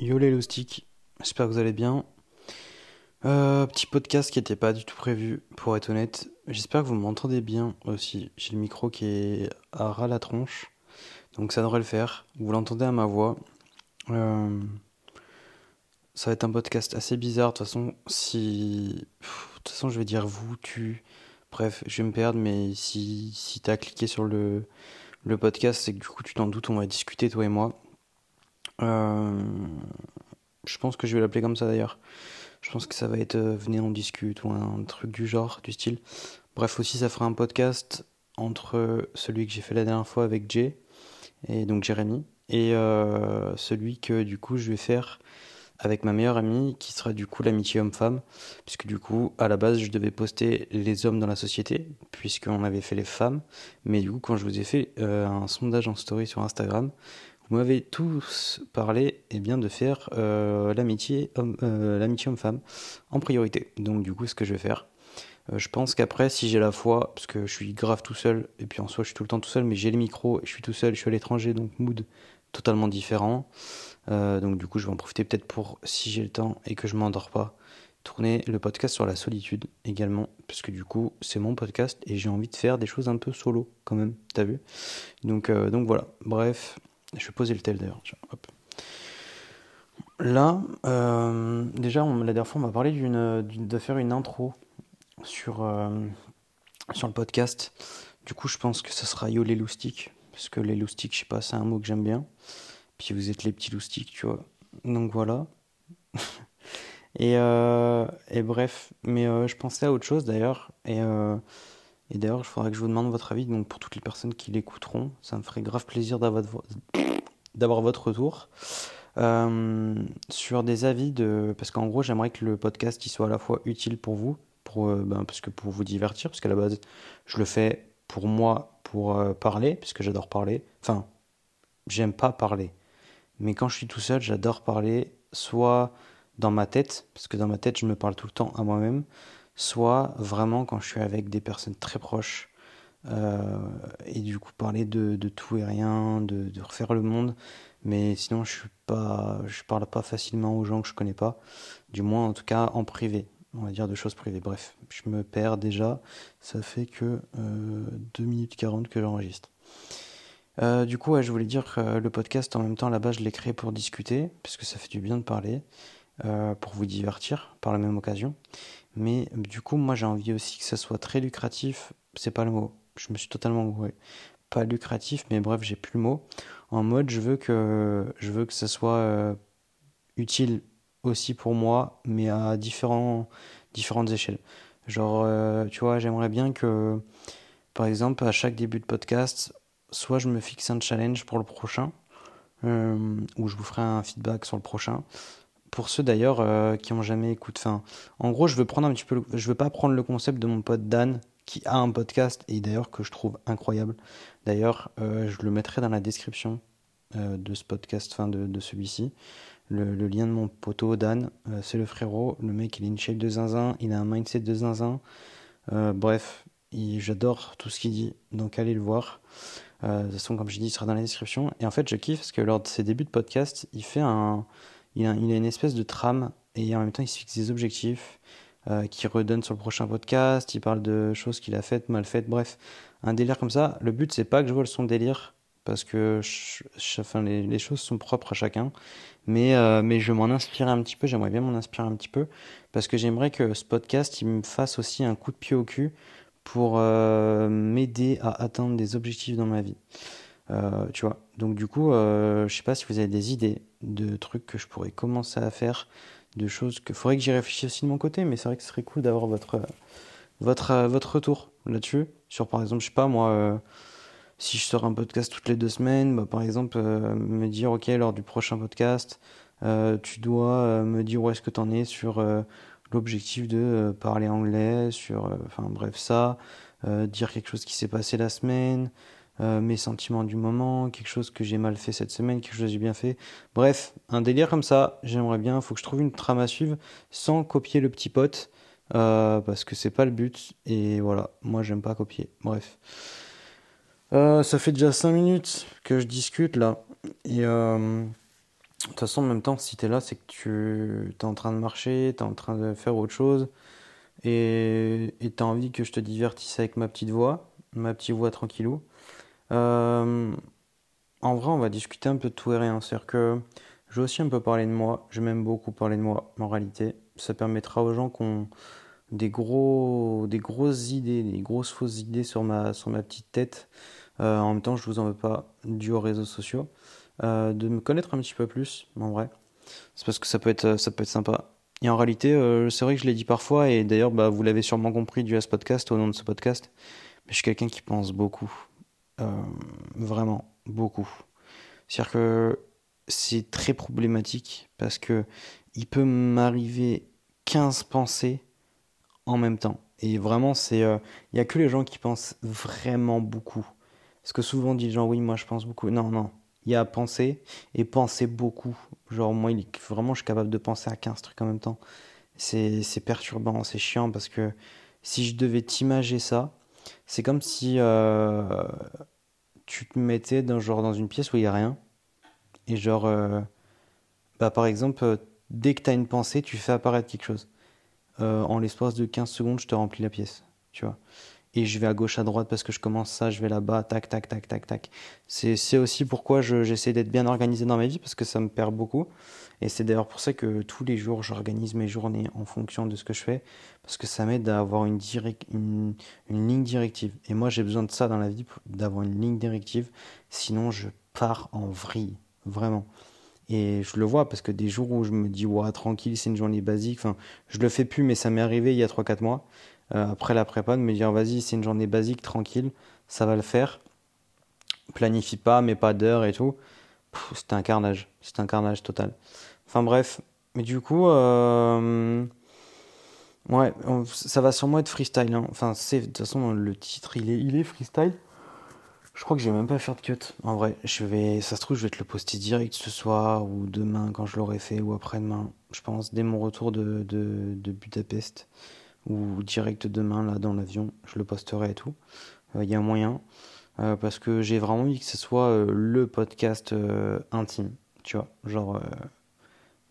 Yo les loustiques, j'espère que vous allez bien. Euh, petit podcast qui n'était pas du tout prévu, pour être honnête. J'espère que vous m'entendez bien aussi. J'ai le micro qui est à ras la tronche, donc ça devrait le faire. Vous l'entendez à ma voix. Euh, ça va être un podcast assez bizarre. De toute façon, si. De toute façon, je vais dire vous, tu. Bref, je vais me perdre, mais si, si t'as cliqué sur le, le podcast, c'est que du coup, tu t'en doutes, on va discuter, toi et moi. Euh, je pense que je vais l'appeler comme ça d'ailleurs. Je pense que ça va être euh, Venez on discute ou un truc du genre, du style. Bref, aussi, ça fera un podcast entre celui que j'ai fait la dernière fois avec Jay, et donc Jérémy, et euh, celui que du coup je vais faire avec ma meilleure amie, qui sera du coup l'amitié homme-femme, puisque du coup, à la base, je devais poster les hommes dans la société, puisqu'on avait fait les femmes, mais du coup, quand je vous ai fait un sondage en story sur Instagram, vous m'avez tous parlé bien, de faire euh, l'amitié homme, euh, l'amitié homme-femme en priorité. Donc du coup, ce que je vais faire, euh, je pense qu'après, si j'ai la foi, parce que je suis grave tout seul, et puis en soi je suis tout le temps tout seul, mais j'ai le micro, je suis tout seul, je suis à l'étranger, donc mood totalement différent. donc du coup, je vais en profiter peut-être pour, si j'ai le temps et que je m'endors pas, tourner le podcast sur la solitude également, parce que du coup, c'est mon podcast et j'ai envie de faire des choses un peu solo quand même, t'as vu? Donc, donc voilà, bref, je vais poser le tel d'ailleurs. Là, euh, déjà, la dernière fois, on m'a parlé de faire une intro sur, euh, sur le podcast. Du coup, je pense que ça sera Yo les loustiques. Parce que les loustiques, je sais pas, c'est un mot que j'aime bien. Puis vous êtes les petits loustiques, tu vois. Donc voilà. et, euh, et bref, mais je pensais à autre chose d'ailleurs. Et et d'ailleurs, il faudrait que je vous demande votre avis. Donc, pour toutes les personnes qui l'écouteront, ça me ferait grave plaisir d'avoir votre retour. Euh, sur des avis de. Parce qu'en gros, j'aimerais que le podcast il soit à la fois utile pour vous, pour, euh, ben, parce que pour vous divertir, parce qu'à la base, je le fais pour moi, pour euh, parler, parce que j'adore parler. Enfin, j'aime pas parler. Mais quand je suis tout seul, j'adore parler, soit dans ma tête, parce que dans ma tête, je me parle tout le temps à moi-même, soit vraiment quand je suis avec des personnes très proches euh, et du coup parler de, tout et rien, de, refaire le monde. Mais sinon, je suis pas, je parle pas facilement aux gens que je connais pas, du moins en tout cas en privé, on va dire de choses privées. Bref, je me perds déjà, ça fait que euh, 2 minutes 40 que j'enregistre. Euh, du coup, je voulais dire que le podcast, en même temps, là-bas, je l'ai créé pour discuter, parce que ça fait du bien de parler, euh, pour vous divertir par la même occasion. Mais du coup, moi j'ai envie aussi que ça soit très lucratif. C'est pas le mot. Je me suis totalement gouré. Pas lucratif, mais bref, j'ai plus le mot. En mode, je veux que, je veux que ça soit euh, utile aussi pour moi, mais à différents, différentes échelles. Genre, euh, tu vois, j'aimerais bien que, par exemple, à chaque début de podcast, soit je me fixe un challenge pour le prochain, euh, ou je vous ferai un feedback sur le prochain, pour ceux d'ailleurs euh, qui ont jamais écouté. Enfin, en gros, je veux prendre un petit peu. Je veux pas prendre le concept de mon pote Dan qui a un podcast et d'ailleurs que je trouve incroyable. D'ailleurs, euh, je le mettrai dans la description euh, de ce podcast, enfin de, celui-ci. Le, lien de mon poteau Dan, c'est le frérot. Le mec, il a une shape de zinzin, il a un mindset de zinzin. bref, j'adore tout ce qu'il dit, donc allez le voir. de toute façon, comme je dis, il sera dans la description. Et en fait, je kiffe parce que lors de ses débuts de podcast, il fait un il a, une espèce de trame et en même temps il se fixe des objectifs euh, qu'il redonne sur le prochain podcast. Il parle de choses qu'il a faites, mal faites, bref, un délire comme ça. Le but c'est pas que je vole son délire parce que les, choses sont propres à chacun, mais, euh, mais je m'en inspire un petit peu, j'aimerais bien m'en inspirer un petit peu parce que j'aimerais que ce podcast il me fasse aussi un coup de pied au cul pour euh, m'aider à atteindre des objectifs dans ma vie. Euh, tu vois. Donc du coup, euh, je sais pas si vous avez des idées de trucs que je pourrais commencer à faire, de choses que faudrait que j'y réfléchisse aussi de mon côté, mais c'est vrai que ce serait cool d'avoir votre votre votre retour là-dessus. Sur par exemple, je sais pas moi, euh, si je sors un podcast toutes les deux semaines, bah, par exemple me dire ok lors du prochain podcast, tu dois me dire où est-ce que tu en es sur l'objectif de parler anglais, sur enfin bref ça, dire quelque chose qui s'est passé la semaine. Euh, mes sentiments du moment, quelque chose que j'ai mal fait cette semaine, quelque chose que j'ai bien fait. Bref, un délire comme ça, j'aimerais bien, il faut que je trouve une trame à suivre sans copier le petit pote, euh, parce que c'est pas le but, et voilà, moi j'aime pas copier. Bref. Euh, ça fait déjà 5 minutes que je discute là, et toute façon, en même temps, si tu es là, c'est que tu es en train de marcher, tu es en train de faire autre chose, et tu as envie que je te divertisse avec ma petite voix, ma petite voix tranquillou. Euh, en vrai, on va discuter un peu de tout et rien. C'est-à-dire que je vais aussi un peu parler de moi. Je m'aime beaucoup parler de moi, en réalité. Ça permettra aux gens qu'on des gros des grosses idées des grosses fausses idées sur ma sur ma petite tête euh, en même temps je vous en veux pas dû aux réseaux sociaux euh, de me connaître un petit peu plus en vrai c'est parce que ça peut être ça peut être sympa et en réalité c'est vrai que je l'ai dit parfois et d'ailleurs bah, vous l'avez sûrement compris du à ce podcast au nom de ce podcast mais je suis quelqu'un qui pense beaucoup vraiment beaucoup c'est à dire que c'est très problématique parce que il peut m'arriver 15 pensées en même temps. Et vraiment, c'est, il euh, y a que les gens qui pensent vraiment beaucoup. Parce que souvent on dit gens, oui, moi je pense beaucoup. Non, non. Il y a penser et penser beaucoup. Genre, moi, il, vraiment, je suis capable de penser à 15 trucs en même temps. C'est perturbant, c'est chiant parce que si je devais t'imager ça, c'est comme si euh, tu te mettais dans, genre, dans une pièce où il n'y a rien. Et genre, euh, bah, par exemple, dès que tu as une pensée, tu fais apparaître quelque chose. Euh, en l'espace de 15 secondes, je te remplis la pièce, tu vois. Et je vais à gauche, à droite parce que je commence ça, je vais là-bas, tac, tac, tac, tac, tac. C'est aussi pourquoi j'essaie d'être bien organisé dans ma vie parce que ça me perd beaucoup. Et c'est d'ailleurs pour ça que tous les jours, j'organise mes journées en fonction de ce que je fais parce que ça m'aide à avoir une, ligne directive. Et moi, j'ai besoin de ça dans la vie, d'avoir une ligne directive. Sinon, je pars en vrille, vraiment. Et je le vois parce que des jours où je me dis, ouais, tranquille, c'est une journée basique, enfin, je le fais plus, mais ça m'est arrivé il y a 3-4 mois, après la prépa, de me dire, vas-y, c'est une journée basique, tranquille, ça va le faire. Planifie pas, mais pas d'heure et tout. C'était un carnage, c'était un carnage total. Enfin bref, mais du coup, euh, ouais, ça va sûrement être freestyle. Hein. Enfin, c'est de toute façon le titre, il est, il est freestyle. Je crois que je vais même pas faire de cut. En vrai, je vais, ça se trouve, je vais te le poster direct ce soir ou demain quand je l'aurai fait ou après-demain. Je pense dès mon retour de, de, Budapest ou direct demain là dans l'avion, je le posterai et tout. Il euh, y a moyen euh, parce que j'ai vraiment envie que ce soit euh, le podcast intime, tu vois, genre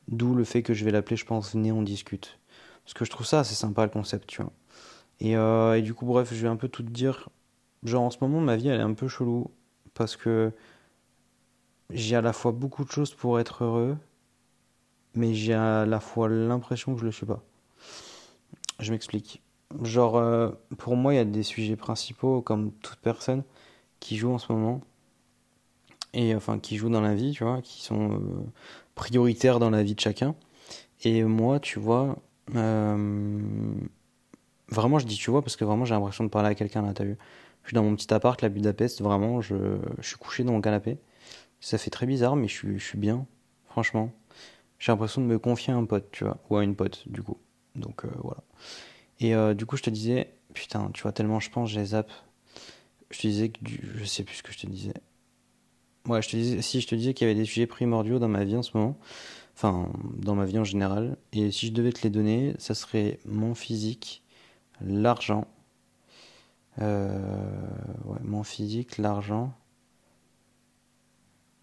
d'où le fait que je vais l'appeler, je pense, venez on discute. Parce que je trouve ça assez sympa le concept, tu vois. Et, et du coup, bref, je vais un peu tout te dire Genre en ce moment, ma vie, elle est un peu chelou parce que j'ai à la fois beaucoup de choses pour être heureux, mais j'ai à la fois l'impression que je le suis pas. Je m'explique. Genre, euh, pour moi, il y a des sujets principaux, comme toute personne, qui joue en ce moment, et enfin, qui jouent dans la vie, tu vois, qui sont euh, prioritaires dans la vie de chacun. Et moi, tu vois, euh, vraiment, je dis tu vois, parce que vraiment, j'ai l'impression de parler à quelqu'un là, t'as vu. Je suis dans mon petit appart, la Budapest, vraiment, je, suis couché dans mon canapé. Ça fait très bizarre, mais je je suis bien, franchement. J'ai l'impression de me confier à un pote, tu vois, ou à une pote, du coup. Donc euh, voilà. Et euh, du coup, je te disais, putain, tu vois, tellement je pense, j'ai zap. Je te disais que je sais plus ce que je te disais. Ouais, je te disais, si je te disais qu'il y avait des sujets primordiaux dans ma vie en ce moment, enfin, dans ma vie en général, et si je devais te les donner, ça serait mon physique, l'argent euh, ouais, mon physique, l'argent.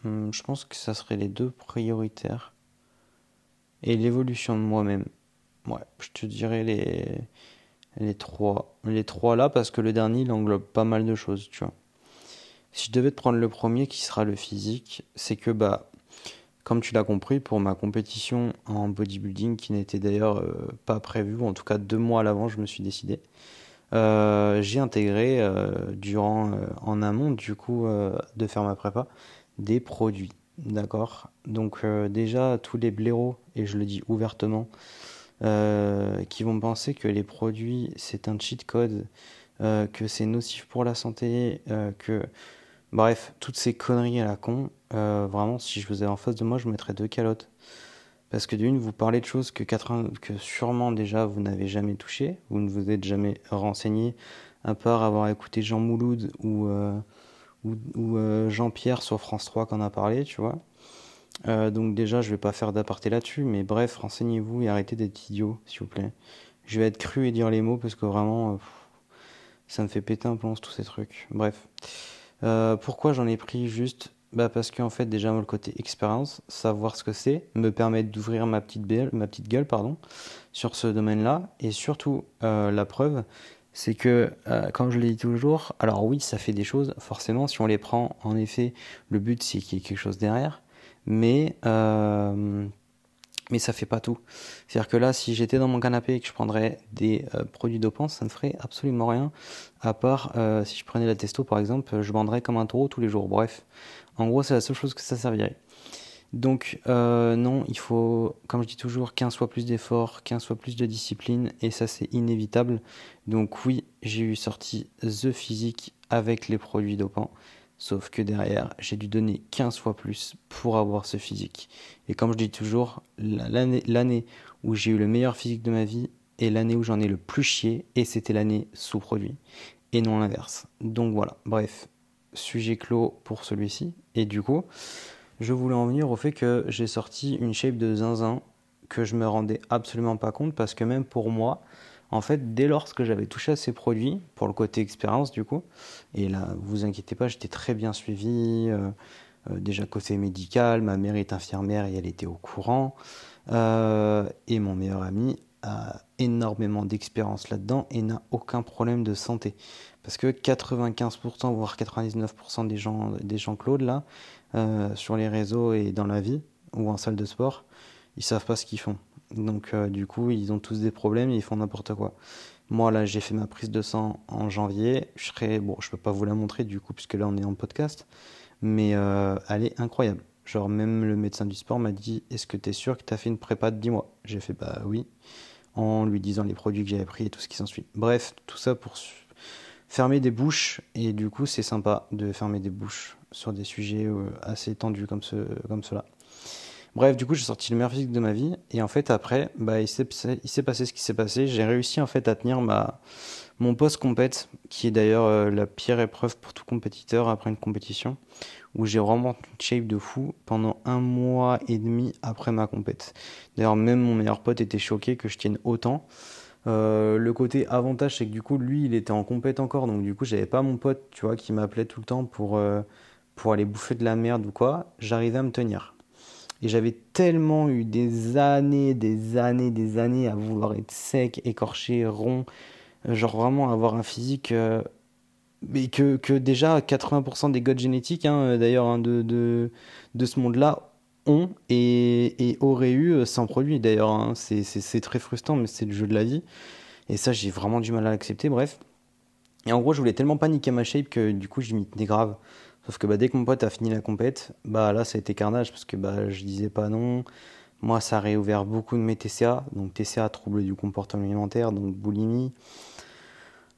Hmm, je pense que ça serait les deux prioritaires. Et l'évolution de moi-même. Ouais, je te dirais les, les trois. Les trois là, parce que le dernier, il englobe pas mal de choses, tu vois. Si je devais te prendre le premier, qui sera le physique, c'est que, bah, comme tu l'as compris, pour ma compétition en bodybuilding, qui n'était d'ailleurs euh, pas prévue, en tout cas deux mois à l'avant, je me suis décidé. Euh, j'ai intégré euh, durant en amont du coup de faire ma prépa des produits d'accord? Donc déjà tous les blaireaux et je le dis ouvertement qui vont penser que les produits c'est un cheat code que c'est nocif pour la santé que bref toutes ces conneries à la con vraiment si je vous ai en face de moi je mettrais deux calottes parce que d'une, vous parlez de choses que, 80, que sûrement déjà vous n'avez jamais touché, vous ne vous êtes jamais renseigné, à part avoir écouté Jean Mouloud ou, euh, ou, euh, Jean-Pierre sur France 3 qu'on a parlé, tu vois. Euh, donc déjà, je vais pas faire d'aparté là-dessus, mais bref, renseignez-vous et arrêtez d'être idiot, s'il vous plaît. Je vais être cru et dire les mots parce que vraiment, ça me fait péter un plomb tous ces trucs. Bref. pourquoi j'en ai pris juste? Bah Parce qu'en fait, déjà, le côté expérience, savoir ce que c'est, me permettre d'ouvrir ma petite, gueule, pardon, sur ce domaine-là. Et surtout, euh, la preuve, c'est que, euh, comme je l'ai dit toujours, alors oui, ça fait des choses, forcément, si on les prend, en effet, le but, c'est qu'il y ait quelque chose derrière. Mais euh, mais ça fait pas tout. C'est-à-dire que là, si j'étais dans mon canapé et que je prendrais des euh, produits dopants, ça ne ferait absolument rien, à part euh, si je prenais la testo par exemple, je vendrais comme un taureau tous les jours. Bref, en gros, c'est la seule chose que ça servirait. Donc euh, non, il faut, comme je dis toujours, 15 fois plus d'efforts, 15 fois plus de discipline, et ça c'est inévitable. Donc oui, j'ai eu sorti The Physique avec les produits dopants. Sauf que derrière, j'ai dû donner 15 fois plus pour avoir ce physique. Et comme je dis toujours, l'année où j'ai eu le meilleur physique de ma vie est l'année où j'en ai le plus chié, et c'était l'année sous-produit, et non l'inverse. Donc voilà, bref, sujet clos pour celui-ci. Et du coup, je voulais en venir au fait que j'ai sorti une shape de zinzin que je me rendais absolument pas compte, parce que même pour moi, en fait, dès lors que j'avais touché à ces produits, pour le côté expérience du coup, et là, vous inquiétez pas, j'étais très bien suivi, euh, euh, déjà côté médical, ma mère est infirmière et elle était au courant, euh, et mon meilleur ami a énormément d'expérience là-dedans et n'a aucun problème de santé. Parce que 95%, voire 99% des gens, des gens Claude là, sur les réseaux et dans la vie, ou en salle de sport, ils savent pas ce qu'ils font. Donc euh, du coup, ils ont tous des problèmes ils font n'importe quoi. Moi là, j'ai fait ma prise de sang en janvier. Je serai bon, je peux pas vous la montrer du coup puisque là on est en podcast, mais euh, elle est incroyable. Genre même le médecin du sport m'a dit "Est-ce que tu es sûr que tu as fait une prépa de 10 mois? J'ai fait "Bah oui." En lui disant les produits que j'avais pris et tout ce qui s'ensuit. Bref, tout ça pour fermer des bouches et du coup, c'est sympa de fermer des bouches sur des sujets euh, assez tendus comme ce comme cela. Bref, du coup, j'ai sorti le meilleur physique de ma vie. Et en fait, après, bah, il s'est passé ce qui s'est passé. J'ai réussi en fait à tenir ma, mon post compète, qui est d'ailleurs euh, la pire épreuve pour tout compétiteur après une compétition, où j'ai vraiment une shape de fou pendant un mois et demi après ma compète. D'ailleurs, même mon meilleur pote était choqué que je tienne autant. Euh, le côté avantage, c'est que du coup, lui, il était en compète encore, donc du coup, j'avais pas mon pote, tu vois, qui m'appelait tout le temps pour, euh, pour aller bouffer de la merde ou quoi. J'arrivais à me tenir. Et j'avais tellement eu des années, des années, des années à vouloir être sec, écorché, rond, euh, genre vraiment avoir un physique. Euh, mais que, déjà 80% des godes génétiques, hein, euh, d'ailleurs, hein, de, ce monde-là, ont et, auraient eu sans produit. D'ailleurs, hein, c'est très frustrant, mais c'est le jeu de la vie. Et ça, j'ai vraiment du mal à l'accepter, bref. Et en gros, je voulais tellement paniquer ma shape que du coup, je m'y tenais grave. Sauf que bah, dès que mon pote a fini la compète, bah là ça a été carnage parce que bah, je disais pas non. Moi ça a réouvert beaucoup de mes TCA, donc TCA, troubles du comportement alimentaire, donc boulimie.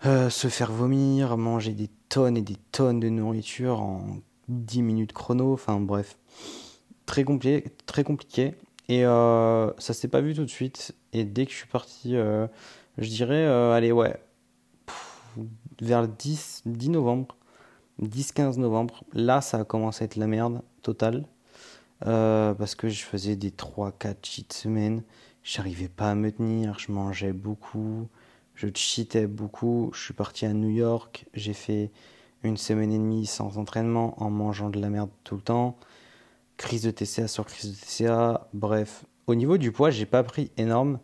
Euh, se faire vomir, manger des tonnes et des tonnes de nourriture en 10 minutes chrono, enfin bref. Très compliqué, très compliqué. Et euh, ça s'est pas vu tout de suite. Et dès que je suis parti, euh, je dirais, allez ouais, vers le 10, 10 novembre, 10-15 novembre, là ça a commencé à être la merde totale. Euh, parce que je faisais des 3-4 cheat semaines. J'arrivais pas à me tenir, je mangeais beaucoup, je cheatais beaucoup. Je suis parti à New York, j'ai fait une semaine et demie sans entraînement en mangeant de la merde tout le temps. Crise de TCA sur crise de TCA, bref. Au niveau du poids, j'ai pas pris énorme,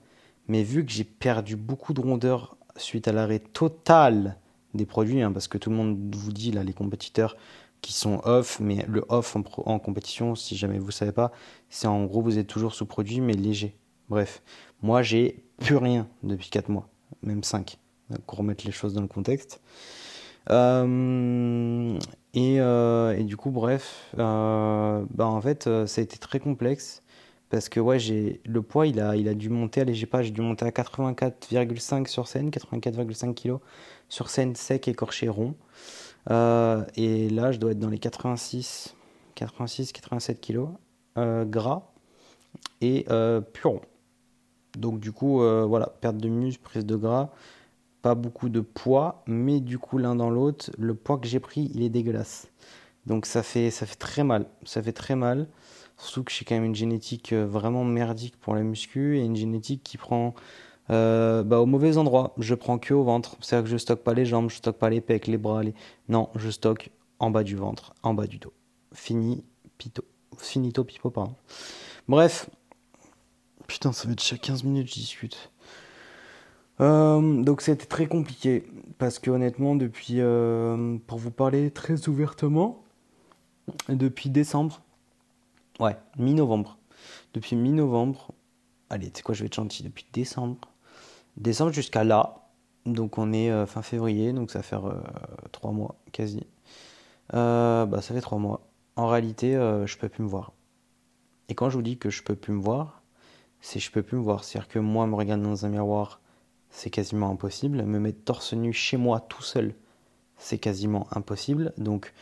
mais vu que j'ai perdu beaucoup de rondeur suite à l'arrêt total des produits, hein, parce que tout le monde vous dit, là, les compétiteurs qui sont off, mais le off en, compétition, si jamais vous ne savez pas, c'est en gros, vous êtes toujours sous produit, mais léger. Bref, moi, j'ai plus rien depuis 4 mois, même 5, pour remettre les choses dans le contexte. Euh, et, euh, et, du coup, bref, euh, bah en fait, ça a été très complexe parce que ouais, j'ai le poids, il a, dû monter, allez, j'ai pas, j'ai dû monter à 84,5 sur scène, 84,5 kg sur scène sec, écorché, rond. Euh, et là, je dois être dans les 86, 86, 87 kg gras et euh, pur rond. Donc du coup, euh, voilà, perte de muscle, prise de gras, pas beaucoup de poids, mais du coup l'un dans l'autre, le poids que j'ai pris, il est dégueulasse. Donc ça fait, ça fait très mal, ça fait très mal. Surtout que j'ai quand même une génétique vraiment merdique pour la muscu et une génétique qui prend euh, bah, au mauvais endroit. Je prends que au ventre. C'est-à-dire que je stocke pas les jambes, je stocke pas les pecs, les bras. Les... Non, je stocke en bas du ventre, en bas du dos. fini pito. Finito pipo, pardon. Bref. Putain, ça va être chaque 15 minutes, je discute. Euh, donc c'était très compliqué parce que honnêtement depuis euh, pour vous parler très ouvertement depuis décembre ouais mi-novembre. Depuis mi-novembre allez tu sais quoi je vais être gentil depuis décembre. Décembre jusqu'à là. Donc on est euh, fin février donc ça fait trois mois quasi. Bah ça fait trois mois. En réalité je peux plus me voir. Et quand je vous dis que je peux plus me voir c'est je peux plus me voir. C'est à dire que moi me regarder dans un miroir c'est quasiment impossible. Me mettre torse nu chez moi tout seul, c'est quasiment impossible. Donc,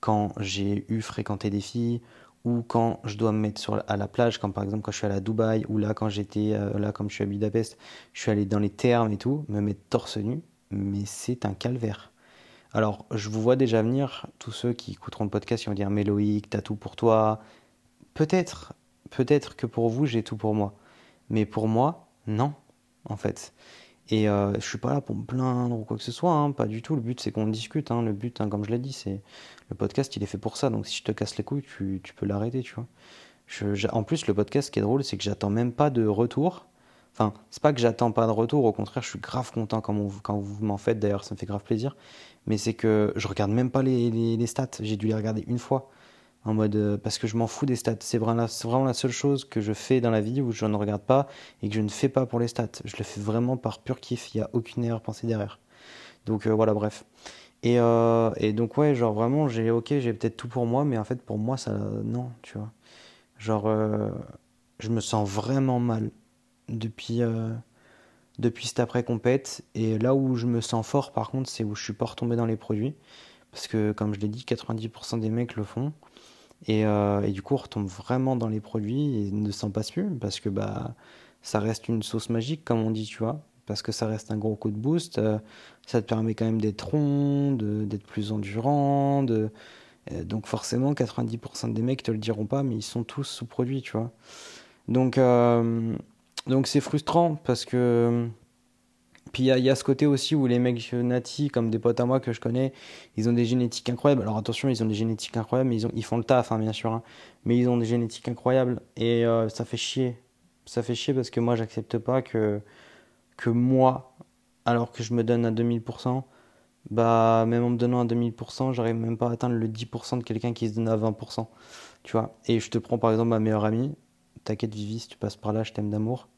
quand j'ai eu fréquenté des filles, ou quand je dois me mettre sur, à la plage, comme par exemple quand je suis allé à Dubaï, ou là quand j'étais euh, là comme je suis à Budapest, je suis allé dans les thermes et tout, me mettre torse nu, mais c'est un calvaire. Alors, je vous vois déjà venir, tous ceux qui écouteront le podcast, ils vont dire Méloïque, t'as tout pour toi. Peut-être, peut-être que pour vous, j'ai tout pour moi. Mais pour moi, non, en fait. Et euh, je suis pas là pour me plaindre ou quoi que ce soit, hein, pas du tout. Le but c'est qu'on discute. Hein. Le but, hein, comme je l'ai dit, c'est le podcast, il est fait pour ça. Donc si je te casse les couilles, tu, peux l'arrêter, tu vois. En plus, le podcast, ce qui est drôle, c'est que j'attends même pas de retour. Enfin, c'est pas que j'attends pas de retour. Au contraire, je suis grave content quand, vous m'en faites. D'ailleurs, ça me fait grave plaisir. Mais c'est que je regarde même pas les, les stats. J'ai dû les regarder une fois en mode euh, parce que je m'en fous des stats. C'est vraiment, la seule chose que je fais dans la vie où je ne regarde pas et que je ne fais pas pour les stats. Je le fais vraiment par pur kiff. Il n'y a aucune erreur pensée derrière. Donc euh, voilà, bref. Et, euh, et, donc ouais, genre vraiment, j'ai ok, j'ai peut-être tout pour moi, mais en fait pour moi ça non, tu vois. Genre je me sens vraiment mal depuis depuis cet après compète et là où je me sens fort par contre, c'est où je suis pas retombé dans les produits parce que comme je l'ai dit, 90% des mecs le font. Euh, et, du coup, on retombe vraiment dans les produits et ne s'en passe plus parce que bah, ça reste une sauce magique, comme on dit, tu vois. Parce que ça reste un gros coup de boost. Euh, ça te permet quand même d'être rond, d'être plus endurant. Euh, donc, forcément, 90% des mecs te le diront pas, mais ils sont tous sous-produits, tu vois. Donc, donc c'est frustrant parce que puis il y, a ce côté aussi où les mecs natis, comme des potes à moi que je connais, ils ont des génétiques incroyables. Alors attention, ils ont des génétiques incroyables, mais ils font le taf, hein, bien sûr. Hein. Mais ils ont des génétiques incroyables et euh, ça fait chier. Ça fait chier parce que moi, j'accepte pas que, que moi, alors que je me donne à 2000%, bah même en me donnant à 2000%, j'arrive même pas à atteindre le 10% de quelqu'un qui se donne à 20%. Tu vois Et je te prends par exemple ma meilleure amie. T'inquiète, Vivi, si tu passes par là, je t'aime d'amour.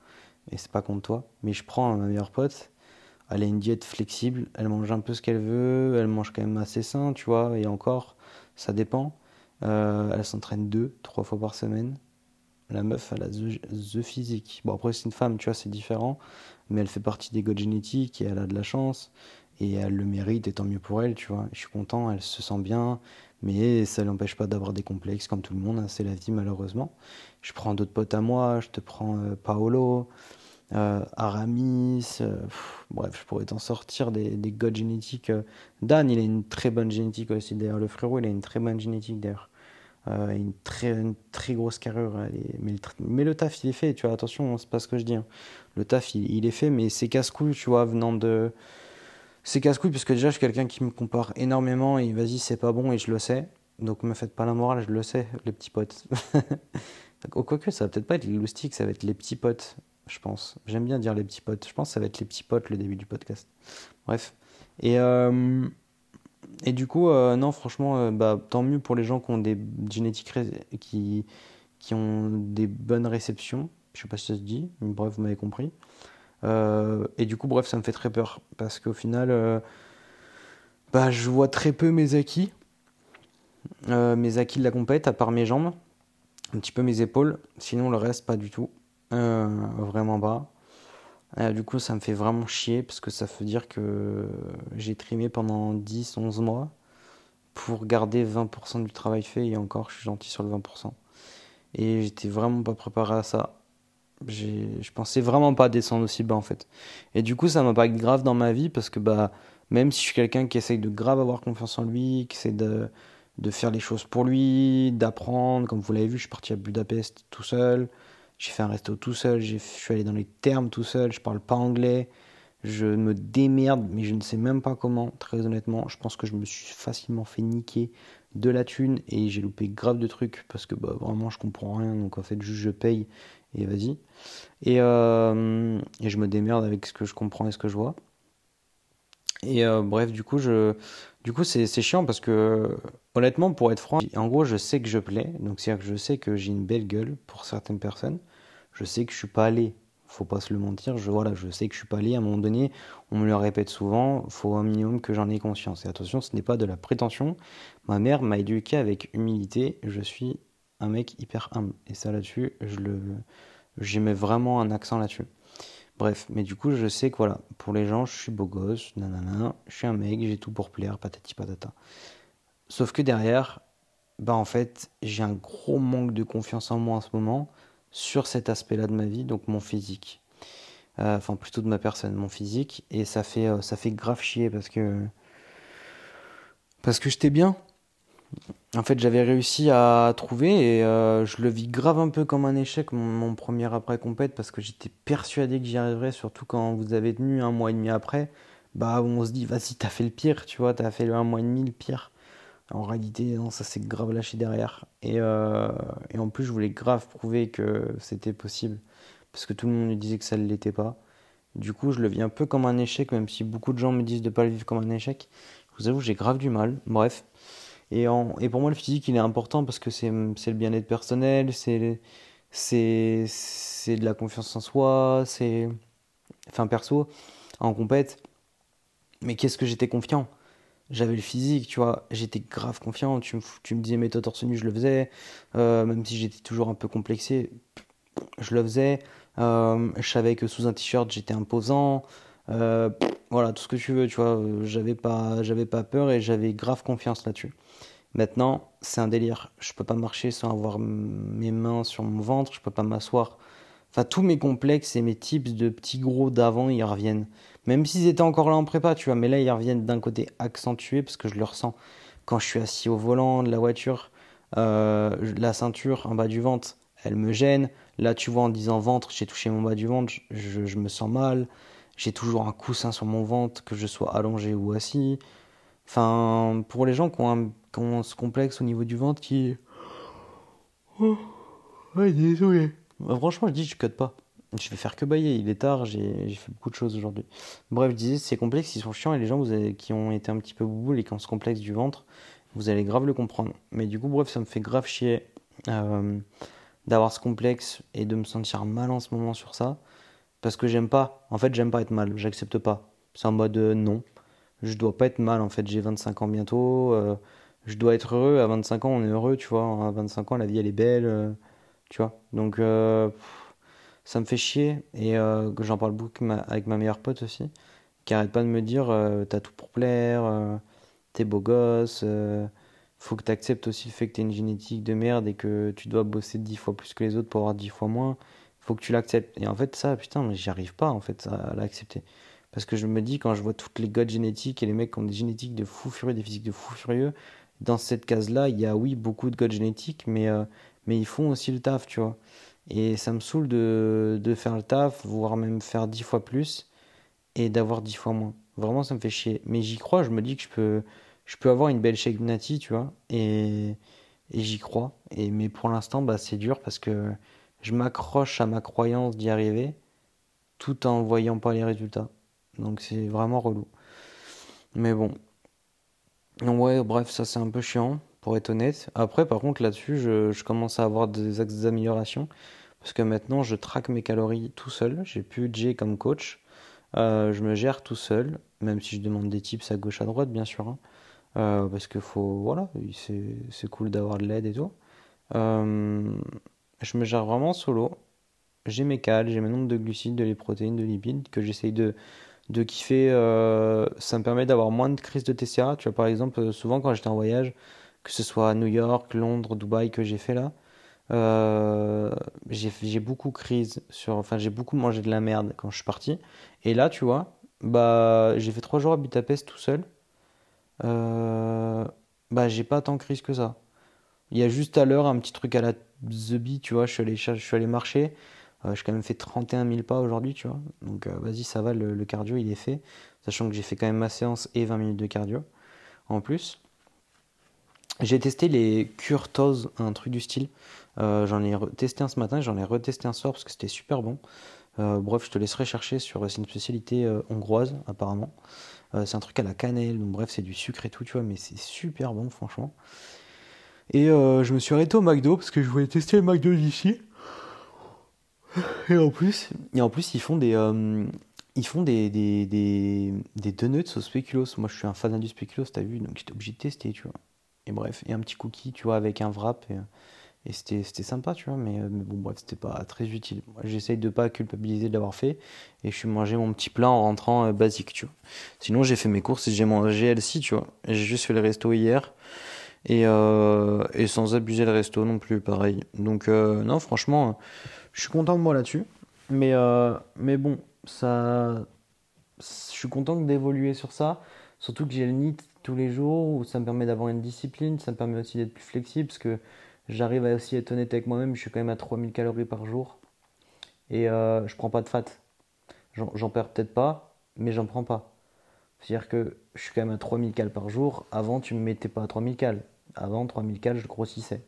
Et c'est pas contre toi. Mais je prends ma meilleure pote elle a une diète flexible, elle mange un peu ce qu'elle veut, elle mange quand même assez sain, tu vois, et encore, ça dépend. Euh, elle s'entraîne deux, trois fois par semaine. La meuf, elle a the, physique. Bon, après, c'est une femme, tu vois, c'est différent, mais elle fait partie des goûts génétiques et elle a de la chance, et elle le mérite, et tant mieux pour elle, tu vois. Je suis content, elle se sent bien, mais ça l'empêche pas d'avoir des complexes comme tout le monde, hein, c'est la vie, malheureusement. Je prends d'autres potes à moi, je te prends euh, Paolo. Euh, Aramis, euh, bref, je pourrais t'en sortir des, des génétiques. Euh. Dan, il a une très bonne génétique aussi, d'ailleurs. Le frérot, il a une très bonne génétique, d'ailleurs. une, très, très grosse carrure. mais, le, taf, il est fait, tu vois, attention, c'est pas ce que je dis. Hein. Le taf, il, est fait, mais c'est casse-couille, tu vois, venant de. C'est casse-couille, parce que déjà, je suis quelqu'un qui me compare énormément et vas-y, c'est pas bon et je le sais. Donc, me faites pas la morale, je le sais, les petits potes. Quoique, ça va peut-être pas être les loustiques, ça va être les petits potes je pense. J'aime bien dire les petits potes. Je pense que ça va être les petits potes le début du podcast. Bref. Et, euh, et du coup, euh, non, franchement, euh, bah, tant mieux pour les gens qui ont des génétiques qui, qui ont des bonnes réceptions. Je sais pas si ça se dit, mais bref, vous m'avez compris. et du coup, bref, ça me fait très peur parce qu'au final, bah, je vois très peu mes acquis. mes acquis de la compète, à part mes jambes, un petit peu mes épaules, sinon le reste, pas du tout. Euh, vraiment pas. Euh, du coup, ça me fait vraiment chier parce que ça veut dire que j'ai trimé pendant 10, 11 mois pour garder 20% du travail fait et encore, je suis gentil sur le 20%. Et j'étais vraiment pas préparé à ça. Je pensais vraiment pas descendre aussi bas en fait. Et du coup, ça m'impacte grave dans ma vie parce que bah, même si je suis quelqu'un qui essaye de grave avoir confiance en lui, qui essaie de, de faire les choses pour lui, d'apprendre, comme vous l'avez vu, je suis parti à Budapest tout seul. J'ai fait un resto tout seul, je suis allé dans les termes tout seul, je parle pas anglais. Je me démerde, mais je ne sais même pas comment, très honnêtement. Je pense que je me suis facilement fait niquer de la thune et j'ai loupé grave de trucs parce que bah, vraiment je comprends rien. Donc en fait, juste je paye et vas-y. Et, euh, et, je me démerde avec ce que je comprends et ce que je vois. Et euh, bref, du coup, je, du coup, c'est chiant parce que honnêtement, pour être franc, en gros, je sais que je plais. Donc c'est-à-dire que je sais que j'ai une belle gueule pour certaines personnes. Je sais que je suis pas allé faut pas se le mentir, je, voilà, je sais que je suis pas allé, à un moment donné, on me le répète souvent, faut un minimum que j'en ai conscience. Et attention, ce n'est pas de la prétention, ma mère m'a éduqué avec humilité, je suis un mec hyper humble. Et ça là-dessus, je le, mets vraiment un accent là-dessus. Bref, mais du coup, je sais que voilà, pour les gens, je suis beau gosse, nanana, je suis un mec, j'ai tout pour plaire, patati patata. Sauf que derrière, bah en fait, j'ai un gros manque de confiance en moi en ce moment sur cet aspect-là de ma vie, donc mon physique. Euh, enfin, plutôt de ma personne, mon physique. Et ça fait, euh, ça fait grave chier parce que. Parce que j'étais bien. En fait, j'avais réussi à trouver et euh, je le vis grave un peu comme un échec, mon, premier après compète, parce que j'étais persuadé que j'y arriverais, surtout quand vous avez tenu un mois et demi après. Bah, on se dit, vas-y, t'as fait le pire, tu vois, t'as fait le un mois et demi le pire. En réalité, non, ça s'est grave lâché derrière. Et, euh, et, en plus, je voulais grave prouver que c'était possible. Parce que tout le monde me disait que ça ne l'était pas. Du coup, je le vis un peu comme un échec, même si beaucoup de gens me disent de ne pas le vivre comme un échec. Je vous avoue, j'ai grave du mal. Bref. Et, en, et pour moi, le physique, il est important parce que c'est le bien-être personnel, c'est de la confiance en soi, c'est. Enfin, perso, en compète. Mais qu'est-ce que j'étais confiant? J'avais le physique, tu vois, j'étais grave confiant, tu, me disais mets-toi torse nu, je le faisais, euh, même si j'étais toujours un peu complexé, je le faisais, euh, je savais que sous un t-shirt j'étais imposant, euh, voilà, tout ce que tu veux, tu vois, j'avais pas, j'avais pas peur et j'avais grave confiance là-dessus. Maintenant, c'est un délire, je peux pas marcher sans avoir mes mains sur mon ventre, je peux pas m'asseoir. Enfin, tous mes complexes et mes types de petits gros d'avant, ils reviennent. Même s'ils étaient encore là en prépa, tu vois, mais là ils reviennent d'un côté accentué parce que je le ressens quand je suis assis au volant de la voiture. Euh, la ceinture en bas du ventre, elle me gêne. Là, tu vois, en disant ventre, j'ai touché mon bas du ventre, je, me sens mal. J'ai toujours un coussin sur mon ventre, que je sois allongé ou assis. Enfin, pour les gens qui ont, un, ce complexe au niveau du ventre qui. Oh, ouais, désolé. franchement, je dis, je code pas. Je vais faire que bailler, il est tard, j'ai fait beaucoup de choses aujourd'hui. Bref, je disais, c'est complexe, ils sont chiants et les gens qui ont été un petit peu bouboules et qui ont ce complexe du ventre, vous allez grave le comprendre. Mais du coup, bref, ça me fait grave chier euh, d'avoir ce complexe et de me sentir mal en ce moment sur ça. Parce que j'aime pas, en fait, j'aime pas être mal, j'accepte pas. C'est en mode euh, non, je dois pas être mal en fait, j'ai 25 ans bientôt, euh, je dois être heureux. À 25 ans, on est heureux, tu vois. À 25 ans, la vie elle est belle, tu vois. Donc ça me fait chier et euh, que j'en parle beaucoup avec ma meilleure pote aussi qui arrête pas de me dire euh, t'as tout pour plaire euh, t'es beau gosse faut que t'acceptes aussi le fait que t'es une génétique de merde et que tu dois bosser dix fois plus que les autres pour avoir dix fois moins. Faut que tu l'acceptes. Et en fait ça putain mais j'y arrive pas en fait à, l'accepter. Parce que je me dis quand je vois toutes les godes génétiques et les mecs qui ont des génétiques de fous furieux des physiques de fous furieux dans cette case là il y a oui beaucoup de godes génétiques mais mais ils font aussi le taf tu vois et ça me saoule de, de faire le taf, voire même faire dix fois plus et d'avoir dix fois moins. Vraiment, ça me fait chier. Mais j'y crois, je me dis que je peux, je peux avoir une belle shake nati, tu vois. Et, et j'y crois. Et, mais pour l'instant, bah, c'est dur parce que je m'accroche à ma croyance d'y arriver tout en voyant pas les résultats. Donc c'est vraiment relou. Mais bon. Donc ouais, bref, ça c'est un peu chiant pour être honnête. Après, par contre, là-dessus, je, commence à avoir des axes d'amélioration. Parce que maintenant, je traque mes calories tout seul. J'ai plus J comme coach. Euh, je me gère tout seul, même si je demande des tips à gauche à droite, bien sûr. Hein. Euh, parce que faut, voilà, c'est cool d'avoir de l'aide et tout. Euh, je me gère vraiment solo. J'ai mes cales, j'ai mes nombres de glucides, de les protéines, de lipides que j'essaye de, de kiffer. ça me permet d'avoir moins de crises de TCA. Tu vois, par exemple, souvent quand j'étais en voyage, que ce soit à New York, Londres, Dubaï que j'ai fait là, euh, j'ai beaucoup crise sur, enfin j'ai beaucoup mangé de la merde quand je suis parti. Et là, tu vois, bah j'ai fait trois jours à Budapest tout seul. Euh, bah j'ai pas tant crise que ça. Il y a juste à l'heure un petit truc à la The tu vois, je suis allé, je suis allé marcher. j'ai quand même fait 31 000 pas aujourd'hui, tu vois. Donc vas-y, ça va, le, cardio il est fait. Sachant que j'ai fait quand même ma séance et 20 minutes de cardio en plus. J'ai testé les Curtos, un truc du style. j'en ai testé un ce matin, j'en ai retesté un soir parce que c'était super bon. bref, je te laisserai chercher sur. C'est une spécialité hongroise apparemment. c'est un truc à la cannelle, donc bref, c'est du sucre et tout, tu vois, mais c'est super bon, franchement. Et euh, je me suis arrêté au McDo parce que je voulais tester le McDo d'ici. Et en plus, et en plus ils font des, euh, ils font des, des, des, des, donuts au spéculoos. Moi, je suis un fan du spéculoos, t'as vu, donc j'étais obligé de tester, tu vois. Et bref, et un petit cookie, tu vois, avec un wrap. Et, et c'était sympa, tu vois, mais, mais bon, bref, c'était pas très utile. J'essaye de pas culpabiliser de l'avoir fait. Et je suis mangé mon petit plat en rentrant euh, basique, tu vois. Sinon, j'ai fait mes courses et j'ai mangé LC, tu vois. J'ai juste fait le resto hier. Et, euh, et, sans abuser le resto non plus, pareil. Donc, euh, non, franchement, je suis content de moi là-dessus. Mais, euh, mais bon, ça, je suis content d'évoluer sur ça. Surtout que j'ai le NIT tous les jours, où ça me permet d'avoir une discipline, ça me permet aussi d'être plus flexible, parce que j'arrive à aussi être honnête avec moi-même, je suis quand même à 3000 calories par jour. Et euh, je prends pas de fat. J'en perds peut-être pas, mais j'en prends pas. C'est-à-dire que je suis quand même à 3000 calories par jour. Avant, tu me mettais pas à 3000 calories avant 3000 cal, je grossissais,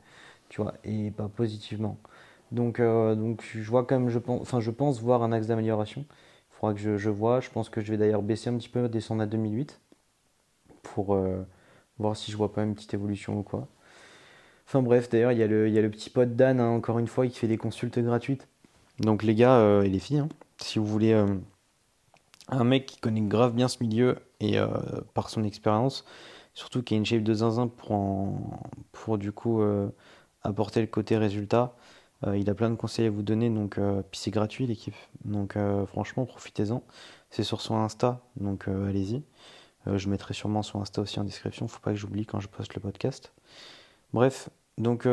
tu vois, et pas positivement. Donc, euh, donc je vois comme je pense, enfin je pense voir un axe d'amélioration. Il faudra que je, je, vois. Je pense que je vais d'ailleurs baisser un petit peu, descendre à 2008 pour euh, voir si je vois pas une petite évolution ou quoi. Enfin bref, d'ailleurs il y, y a le petit pote Dan, hein, encore une fois, qui fait des consultes gratuites. Donc les gars euh, et les filles, hein, si vous voulez un mec qui connaît grave bien ce milieu et par son expérience, Surtout qu'il y a une shape de zinzin pour, pour du coup euh, apporter le côté résultat. Euh, il a plein de conseils à vous donner, donc euh, puis c'est gratuit l'équipe. Donc franchement, profitez-en. C'est sur son Insta, donc allez-y. Je mettrai sûrement son Insta aussi en description. Faut pas que j'oublie quand je poste le podcast. Bref, donc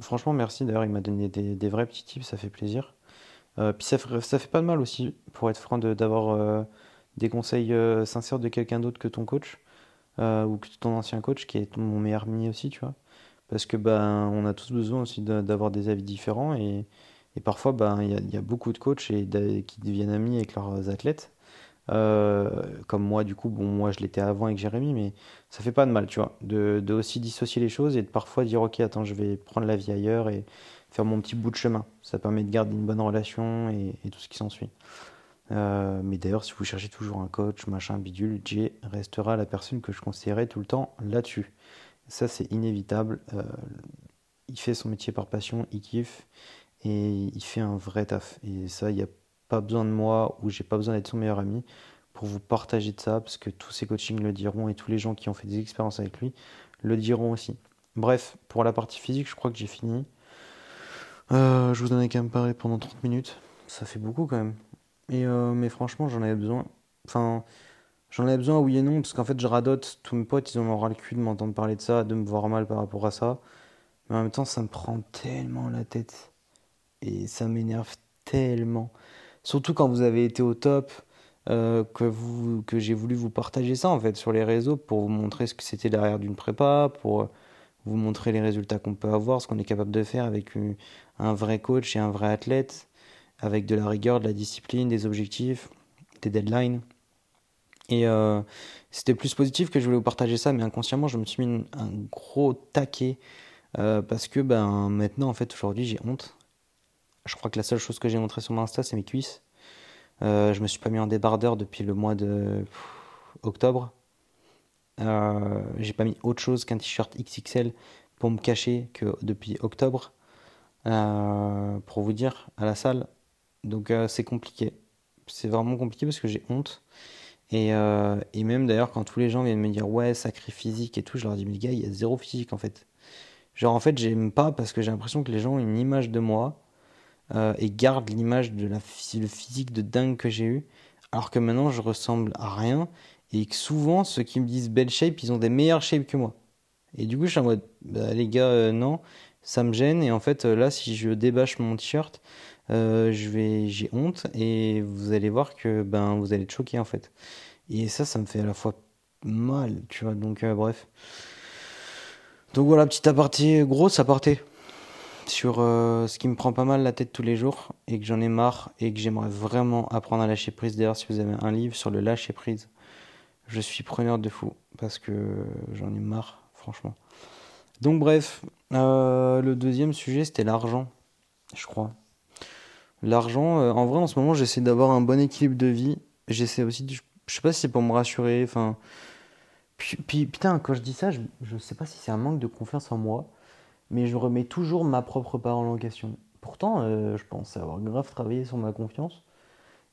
franchement merci. D'ailleurs, il m'a donné des, vrais petits tips, ça fait plaisir. puis ça fait, pas de mal aussi, pour être franc, d'avoir des conseils sincères de quelqu'un d'autre que ton coach. Euh, ou que ton ancien coach qui est mon meilleur ami aussi, tu vois. Parce que ben, on a tous besoin aussi d'avoir des avis différents et, et parfois ben, il y, y, a beaucoup de coachs et qui deviennent amis avec leurs athlètes. Euh, comme moi, du coup, bon, moi je l'étais avant avec Jérémy, mais ça fait pas de mal, tu vois, de, aussi dissocier les choses et de parfois dire ok, attends, je vais prendre la vie ailleurs et faire mon petit bout de chemin. Ça permet de garder une bonne relation et, et tout ce qui s'ensuit. Euh, mais d'ailleurs, si vous cherchez toujours un coach, machin, bidule, Jay restera la personne que je conseillerais tout le temps là-dessus. Ça, c'est inévitable. Euh, il fait son métier par passion, il kiffe et il fait un vrai taf. Et ça, il n'y a pas besoin de moi ou j'ai pas besoin d'être son meilleur ami pour vous partager de ça parce que tous ses coachings le diront et tous les gens qui ont fait des expériences avec lui le diront aussi. Bref, pour la partie physique, je crois que j'ai fini. Euh, je vous en ai quand même parlé pendant 30 minutes. Ça fait beaucoup quand même. Et euh, mais franchement, j'en avais besoin. Enfin, j'en avais besoin, oui et non, parce qu'en fait, je radote. Tous mes potes, ils ont le cul de m'entendre parler de ça, de me voir mal par rapport à ça. Mais en même temps, ça me prend tellement la tête. Et ça m'énerve tellement. Surtout quand vous avez été au top, euh, que, j'ai voulu vous partager ça en fait sur les réseaux pour vous montrer ce que c'était derrière d'une prépa, pour vous montrer les résultats qu'on peut avoir, ce qu'on est capable de faire avec un vrai coach et un vrai athlète avec de la rigueur, de la discipline, des objectifs, des deadlines. Et euh, c'était plus positif que je voulais vous partager ça, mais inconsciemment, je me suis mis un gros taquet euh, parce que ben, maintenant, en fait, aujourd'hui, j'ai honte. Je crois que la seule chose que j'ai montré sur mon Insta, c'est mes cuisses. Euh, je me suis pas mis en débardeur depuis le mois de octobre. Euh, j'ai pas mis autre chose qu'un t-shirt XXL pour me cacher que depuis octobre. pour vous dire, à la salle, donc euh, c'est compliqué. C'est vraiment compliqué parce que j'ai honte. Et, euh, et même d'ailleurs, quand tous les gens viennent me dire ouais, sacré physique et tout, je leur dis mais les gars, il y a zéro physique en fait. Genre en fait, j'aime pas parce que j'ai l'impression que les gens ont une image de moi euh, et gardent l'image de la le physique de dingue que j'ai eu, alors que maintenant je ressemble à rien et que souvent ceux qui me disent belle shape, ils ont des meilleures shapes que moi. Et du coup, je suis en mode bah, les gars, non, ça me gêne. Et en fait, là, si je débâche mon t-shirt, euh, je vais, j'ai honte et vous allez voir que ben vous allez être choqué en fait. Et ça, ça me fait à la fois mal, tu vois. Donc euh, bref. Donc voilà, petit aparté, grosse aparté. Sur euh, ce qui me prend pas mal la tête tous les jours et que j'en ai marre et que j'aimerais vraiment apprendre à lâcher prise. D'ailleurs, si vous avez un livre sur le lâcher prise, je suis preneur de fou parce que j'en ai marre, franchement. Donc, bref, euh, le deuxième sujet c'était l'argent, je crois. L'argent, euh, en vrai, en ce moment, j'essaie d'avoir un bon équilibre de vie. J'essaie aussi, de, je sais pas si c'est pour me rassurer, enfin. Puis, putain, quand je dis ça, je, je sais pas si c'est un manque de confiance en moi mais je remets toujours ma propre parole en question. Pourtant, euh, je pense avoir grave travaillé sur ma confiance.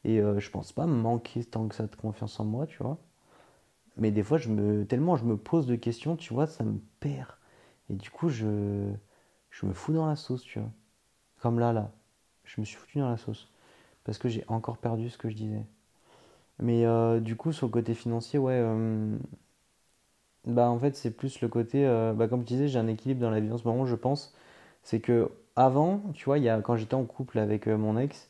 Et euh, je pense pas manquer tant que ça de confiance en moi, tu vois. Mais des fois, je me, tellement je me pose de questions, tu vois, ça me perd. Et du coup, je, me fous dans la sauce, tu vois. Comme là, là. Je me suis foutu dans la sauce. Parce que j'ai encore perdu ce que je disais. Mais euh, du coup, sur le côté financier, ouais, bah en fait c'est plus le côté euh, bah, comme tu disais j'ai un équilibre dans la vie en ce moment je pense. C'est que avant tu vois quand j'étais en couple avec euh, mon ex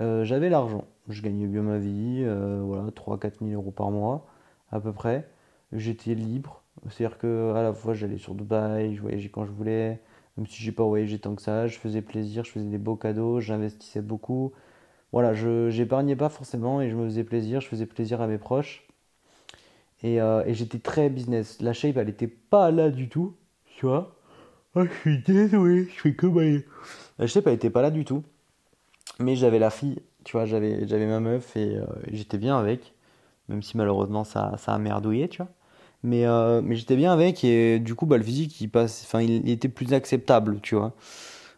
euh, j'avais l'argent. Je gagnais bien ma vie voilà 3 4 000 euros par mois à peu près. J'étais libre. C'est à dire que à la fois j'allais sur Dubaï je voyageais quand je voulais. Même si j'ai pas voyagé tant que ça je faisais plaisir je faisais des beaux cadeaux j'investissais beaucoup. Voilà je j'épargnais pas forcément et je me faisais plaisir je faisais plaisir à mes proches euh, et, j'étais très business. La shape, elle était pas là du tout. Tu vois oh, Je suis désolé, je fais comme La shape, elle était pas là du tout. Mais j'avais la fille, tu vois, j'avais, j'avais ma meuf et, euh, j'étais bien avec. Même si malheureusement ça, ça a merdouillé, tu vois. Mais, euh, mais j'étais bien avec et du coup, bah, le physique, il, passe, enfin, il, était plus acceptable, tu vois.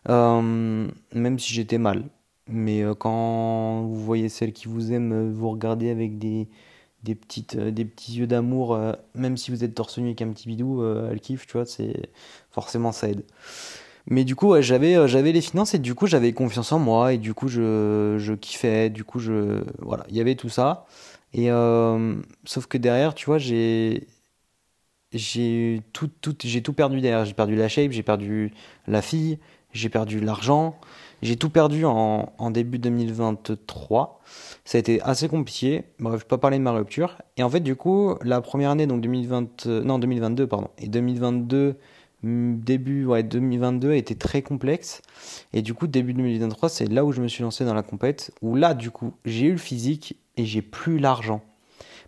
même si j'étais mal. Mais quand vous voyez celle qui vous aime vous regarder avec des, des, petites, euh, des petits yeux d'amour, euh, même si vous êtes torse nu avec un petit bidou, euh, elle kiffe, tu vois, c'est forcément ça aide. Mais du coup, j'avais j'avais les finances et du coup, j'avais confiance en moi et du coup, je, je kiffais, du coup, je voilà, il y avait tout ça. Et sauf que derrière, tu vois, j'ai j'ai tout, tout, j'ai tout perdu derrière. J'ai perdu la shape, j'ai perdu la fille, j'ai perdu l'argent, j'ai tout perdu en, début 2023. Ça a été assez compliqué. Bref, je vais pas parler de ma rupture. Et en fait, du coup, la première année, donc 2020, non 2022, pardon, et 2022 mm, début ouais 2022 a été très complexe et du coup début 2023 c'est là où je me suis lancé dans la compète où là du coup j'ai eu le physique et j'ai plus l'argent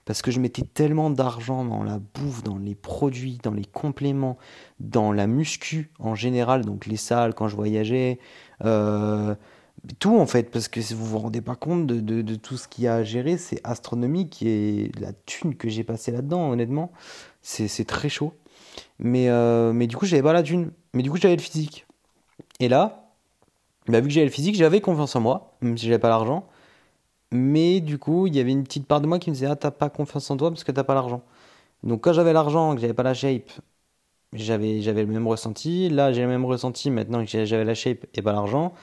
parce que je mettais tellement d'argent dans la bouffe, dans les produits, dans les compléments, dans la muscu en général, donc les salles quand je voyageais, euh, tout en fait, parce que vous vous rendez pas compte de, de, tout ce qu'il y a à gérer, c'est astronomique et la thune que j'ai passée là-dedans, honnêtement, c'est très chaud. Mais, euh, mais du coup, j'avais pas la thune, mais du coup, j'avais le physique. Et là, bah, vu que j'avais le physique, j'avais confiance en moi, même si j'avais pas l'argent. Mais du coup, il y avait une petite part de moi qui me disait Ah, t'as pas confiance en toi parce que t'as pas l'argent. Donc, quand j'avais l'argent, que j'avais pas la shape, j'avais, j'avais le même ressenti. Là, j'ai le même ressenti maintenant que j'avais la shape et pas l'argent.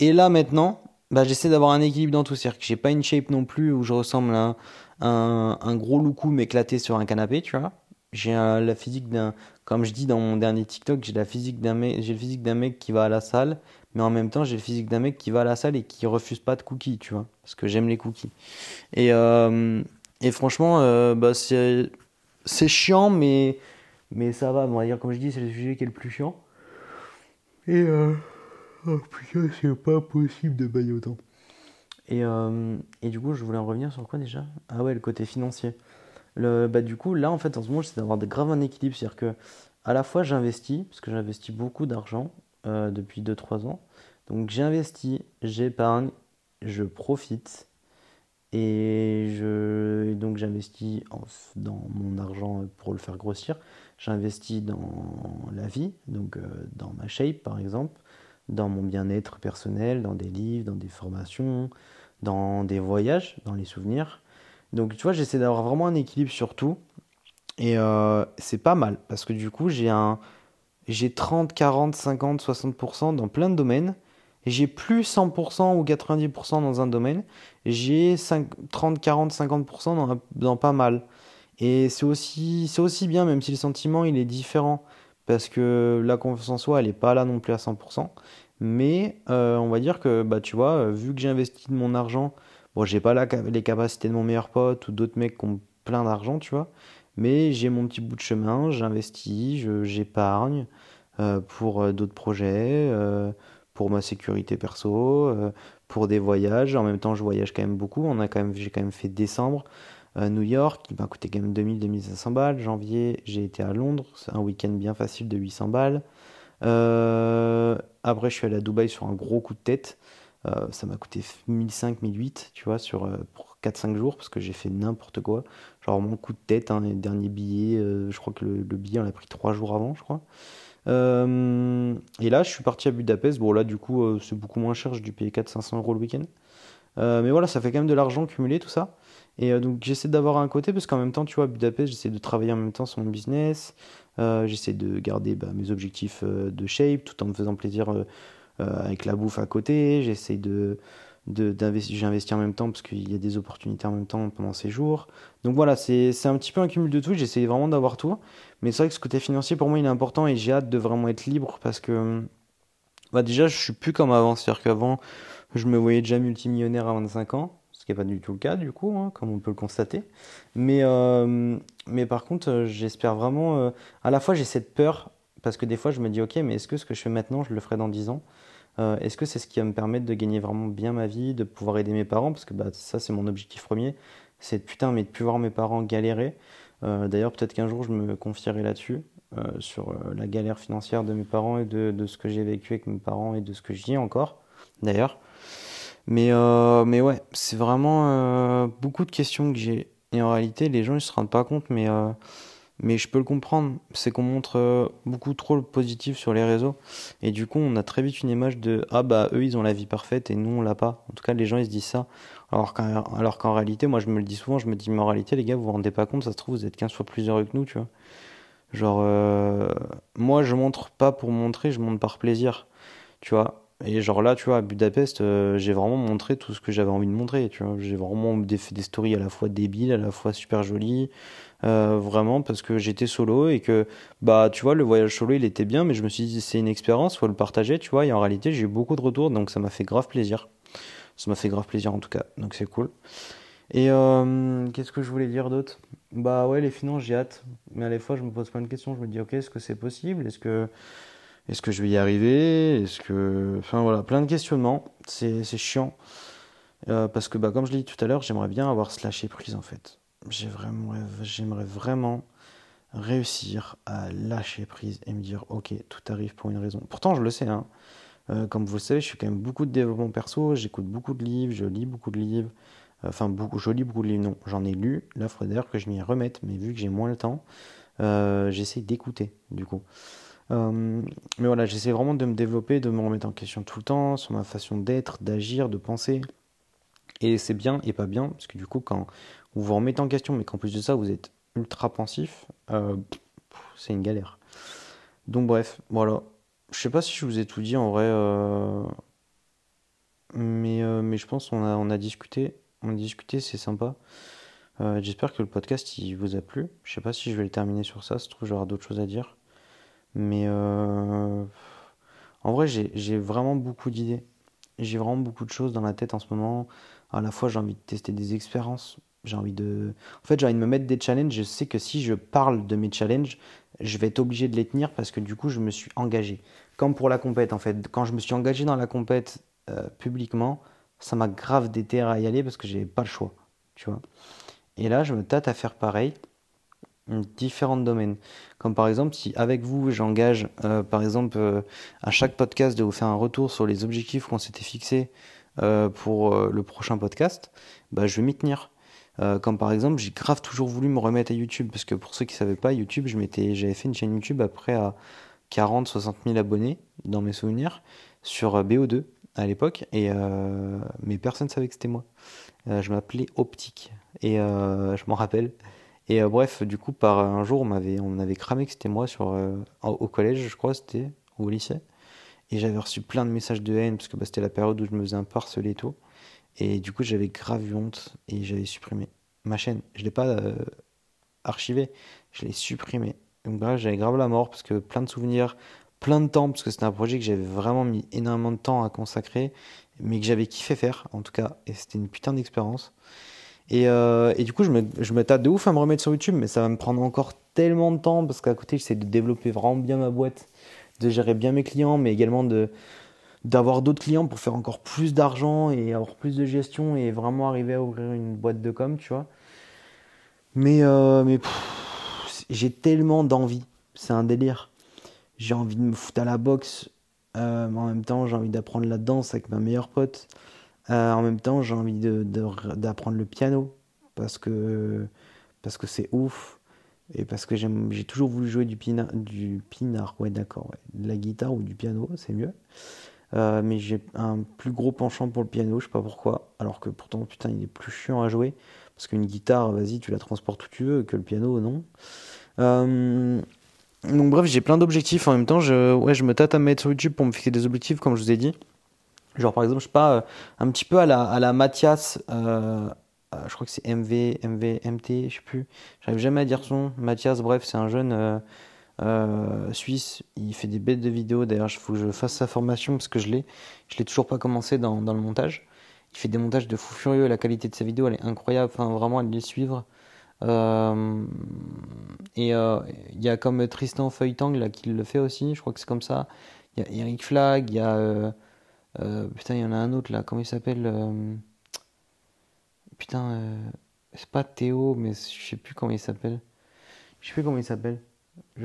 Et là, maintenant, bah, j'essaie d'avoir un équilibre dans tout. C'est-à-dire que j'ai pas une shape non plus où je ressemble à un, un, gros loukoum éclaté sur un canapé, tu vois. J'ai la physique d'un, comme je dis dans mon dernier TikTok, j'ai la physique d'un mec, j'ai le physique d'un mec qui va à la salle, mais en même temps j'ai le physique d'un mec qui va à la salle et qui refuse pas de cookies, tu vois, parce que j'aime les cookies. Et, euh, et franchement, euh, bah c'est, c'est chiant, mais, mais ça va. on va dire, comme je dis, c'est le sujet qui est le plus chiant. Et euh, oh c'est pas possible de bailler autant. Et, euh, et du coup, je voulais en revenir sur quoi déjà? Ah ouais, le côté financier. Le, bah, du coup, là, en fait, en ce moment, c'est d'avoir grave un équilibre. C'est-à-dire que, à la fois, j'investis, parce que j'investis beaucoup d'argent euh, depuis 2-3 ans. Donc, j'investis, j'épargne, je profite. Et je, donc, j'investis dans mon argent pour le faire grossir. J'investis dans la vie, donc euh, dans ma shape, par exemple, dans mon bien-être personnel, dans des livres, dans des formations, dans des voyages, dans les souvenirs. Donc tu vois, j'essaie d'avoir vraiment un équilibre sur tout. Et euh, c'est pas mal parce que du coup, j'ai un j'ai 30, 40, 50, 60% dans plein de domaines. J'ai plus 100% ou 90% dans un domaine. J'ai 30, 40, 50% dans, dans pas mal. Et c'est aussi, bien, même si le sentiment il est différent. Parce que la confiance en soi, elle n'est pas là non plus à 100%. Mais euh, on va dire que, bah, tu vois, vu que j'ai investi de mon argent Bon, j'ai pas les capacités de mon meilleur pote ou d'autres mecs qui ont plein d'argent, tu vois. Mais j'ai mon petit bout de chemin, j'investis, j'épargne, pour d'autres projets, pour ma sécurité perso, pour des voyages. En même temps, je voyage quand même beaucoup. On a quand même, j'ai quand même fait décembre. New York, qui m'a coûté quand même 2000-2500 balles. Janvier, j'ai été à Londres, un week-end bien facile de 800 balles. après, je suis allé à Dubaï sur un gros coup de tête. ça m'a coûté 1005-1008, tu vois, sur, pour 4-5 jours, parce que j'ai fait n'importe quoi. Genre, mon coup de tête, hein, les derniers billets, je crois que le, le, billet, on l'a pris 3 jours avant, je crois. Euh, et là, je suis parti à Budapest. Bon, là, du coup, euh, c'est beaucoup moins cher. J'ai dû payer 400-500 euros le week-end. Euh, mais voilà, ça fait quand même de l'argent cumulé, tout ça. Et donc, j'essaie d'avoir un côté parce qu'en même temps, tu vois, à Budapest, j'essaie de travailler en même temps sur mon business. j'essaie de garder bah, mes objectifs de shape tout en me faisant plaisir avec la bouffe à côté. J'essaie de j'ai investi en même temps parce qu'il y a des opportunités en même temps pendant ces jours. Donc voilà, c'est un petit peu un cumul de tout. J'essaie vraiment d'avoir tout. Mais c'est vrai que ce côté financier, pour moi, il est important et j'ai hâte de vraiment être libre parce que bah déjà, je suis plus comme avant. C'est-à-dire qu'avant, je me voyais déjà multimillionnaire à 25 ans, ce qui n'est pas du tout le cas, du coup, hein, comme on peut le constater. Mais, euh, mais par contre, euh, j'espère vraiment. Euh, à la fois, j'ai cette peur parce que des fois, je me dis, ok, mais est-ce que ce que je fais maintenant, je le ferai dans 10 ans? Euh, est-ce que c'est ce qui va me permettre de gagner vraiment bien ma vie, de pouvoir aider mes parents? Parce que bah, ça, c'est mon objectif premier. C'est putain, mais de plus voir mes parents galérer. Euh, d'ailleurs, peut-être qu'un jour, je me confierai là-dessus, euh, sur la galère financière de mes parents et de, ce que j'ai vécu avec mes parents et de ce que j'y ai encore, d'ailleurs. Mais, mais ouais, c'est vraiment beaucoup de questions que j'ai. Et en réalité, les gens, ils se rendent pas compte, mais mais je peux le comprendre. C'est qu'on montre euh, beaucoup trop le positif sur les réseaux. Et du coup, on a très vite une image de Ah bah eux, ils ont la vie parfaite et nous, on l'a pas. En tout cas, les gens, ils se disent ça. Alors qu'en, alors qu'en réalité, moi, je me le dis souvent, je me dis Mais en réalité, les gars, vous vous rendez pas compte, ça se trouve, vous êtes 15 fois plus heureux que nous, tu vois. Genre, euh, moi, je montre pas pour montrer, je montre par plaisir. Tu vois. Et genre là, tu vois, à Budapest, euh, j'ai vraiment montré tout ce que j'avais envie de montrer. Tu vois, j'ai vraiment fait des stories à la fois débiles, à la fois super jolies, euh, vraiment parce que j'étais solo et que bah tu vois le voyage solo il était bien, mais je me suis dit c'est une expérience, faut le partager, tu vois. Et en réalité, j'ai eu beaucoup de retours, donc ça m'a fait grave plaisir. Ça m'a fait grave plaisir en tout cas, donc c'est cool. Et euh, qu'est-ce que je voulais dire d'autre? Bah ouais, les finances, j'ai hâte. Mais à la fois, je me pose plein de questions. Je me dis, ok, est-ce que c'est possible? Est-ce que est-ce que je vais y arriver? Est-ce que. Enfin voilà, plein de questionnements. C'est, chiant. Euh, parce que, bah, comme je l'ai dit tout à l'heure, j'aimerais bien avoir ce prise en fait. J'aimerais vraiment réussir à lâcher prise et me dire ok, tout arrive pour une raison. Pourtant, je le sais. Hein. Euh, comme vous le savez, je fais quand même beaucoup de développement perso. J'écoute beaucoup de livres, je lis beaucoup de livres. Enfin, beaucoup, je lis beaucoup de livres, non. J'en ai lu. Là, faudrait d'ailleurs que je m'y remette. Mais vu que j'ai moins le temps, euh, j'essaie d'écouter du coup. Euh, mais voilà, j'essaie vraiment de me développer, de me remettre en question tout le temps sur ma façon d'être, d'agir, de penser. Et c'est bien et pas bien, parce que du coup, quand vous vous remettez en question, mais qu'en plus de ça, vous êtes ultra pensif, euh, c'est une galère. Donc bref, voilà. Je sais pas si je vous ai tout dit en vrai, euh, mais, mais je pense qu'on a, on a discuté. On a discuté, c'est sympa. J'espère que le podcast il vous a plu. Je sais pas si je vais le terminer sur ça, se trouve j'aurai d'autres choses à dire. Mais euh, en vrai, j'ai vraiment beaucoup d'idées. J'ai vraiment beaucoup de choses dans la tête en ce moment. À la fois, j'ai envie de tester des expériences. J'ai envie de. En fait, j'ai envie de me mettre des challenges. Je sais que si je parle de mes challenges, je vais être obligé de les tenir parce que du coup, je me suis engagé. Comme pour la compète, en fait. Quand je me suis engagé dans la compète euh, publiquement, ça m'a grave déterré à y aller parce que j'avais pas le choix. Tu vois. Et là, je me tâte à faire pareil différents domaines. Comme par exemple, si avec vous, j'engage, euh, par exemple, euh, à chaque podcast de vous faire un retour sur les objectifs qu'on s'était fixés euh, pour le prochain podcast, bah, je vais m'y tenir. comme par exemple, j'ai grave toujours voulu me remettre à YouTube, parce que pour ceux qui ne savaient pas, YouTube, je m'étais, j'avais fait une chaîne YouTube après à 40, 60 000 abonnés, dans mes souvenirs, sur BO2 à l'époque, et mais personne ne savait que c'était moi. je m'appelais Optique, et je m'en rappelle. Et euh, bref, du coup, par un jour, on m'avait, on avait cramé que c'était moi sur, euh, au collège, je crois, c'était, ou au lycée. Et j'avais reçu plein de messages de haine, parce que bah, c'était la période où je me faisais un peu et tout. Et du coup, j'avais grave honte et j'avais supprimé ma chaîne. Je ne l'ai pas euh, archivé, je l'ai supprimé. Donc là, j'avais grave la mort, parce que plein de souvenirs, plein de temps, parce que c'était un projet que j'avais vraiment mis énormément de temps à consacrer, mais que j'avais kiffé faire, en tout cas. Et c'était une putain d'expérience. Et, euh, du coup, je me, je me tâte de ouf à me remettre sur YouTube, mais ça va me prendre encore tellement de temps parce qu'à côté, j'essaie de développer vraiment bien ma boîte de gérer bien mes clients, mais également de d'avoir d'autres clients pour faire encore plus d'argent et avoir plus de gestion et vraiment arriver à ouvrir une boîte de com, tu vois. Mais, euh, j'ai tellement d'envie, c'est un délire. J'ai envie de me foutre à la boxe, euh, en même temps j'ai envie d'apprendre la danse avec ma meilleure pote. Euh, en même temps j'ai envie d'apprendre le piano parce que c'est ouf et parce que j'ai toujours voulu jouer du pinard, du pinard ouais d'accord, de la guitare ou du piano, c'est mieux. Euh, mais j'ai un plus gros penchant pour le piano, je sais pas pourquoi. Alors que pourtant, putain, il est plus chiant à jouer. Parce qu'une guitare, vas-y, tu la transportes où tu veux, que le piano, non. Euh, donc bref, j'ai plein d'objectifs en même temps. Je, ouais, je me tâte à me mettre sur YouTube pour me fixer des objectifs, comme je vous ai dit. Genre par exemple, je sais pas, euh, un petit peu à la, à la Mathias, je crois que c'est MV, MV, MT, je sais plus. J'arrive jamais à dire son. Mathias, bref, c'est un jeune euh, suisse, il fait des bêtes de vidéos. D'ailleurs, il faut que je fasse sa formation parce que je l'ai. Je l'ai toujours pas commencé dans, le montage. Il fait des montages de fou furieux. La qualité de sa vidéo, elle est incroyable. Enfin, vraiment, elle les suivre. Euh, et euh, il y a comme Tristan Feuilletang là qui le fait aussi. Je crois que c'est comme ça. Il y a Eric Flag. Il y a putain, il y en a un autre là. Comment il s'appelle Putain, c'est pas Théo, mais je sais plus comment il s'appelle. Je sais plus comment il s'appelle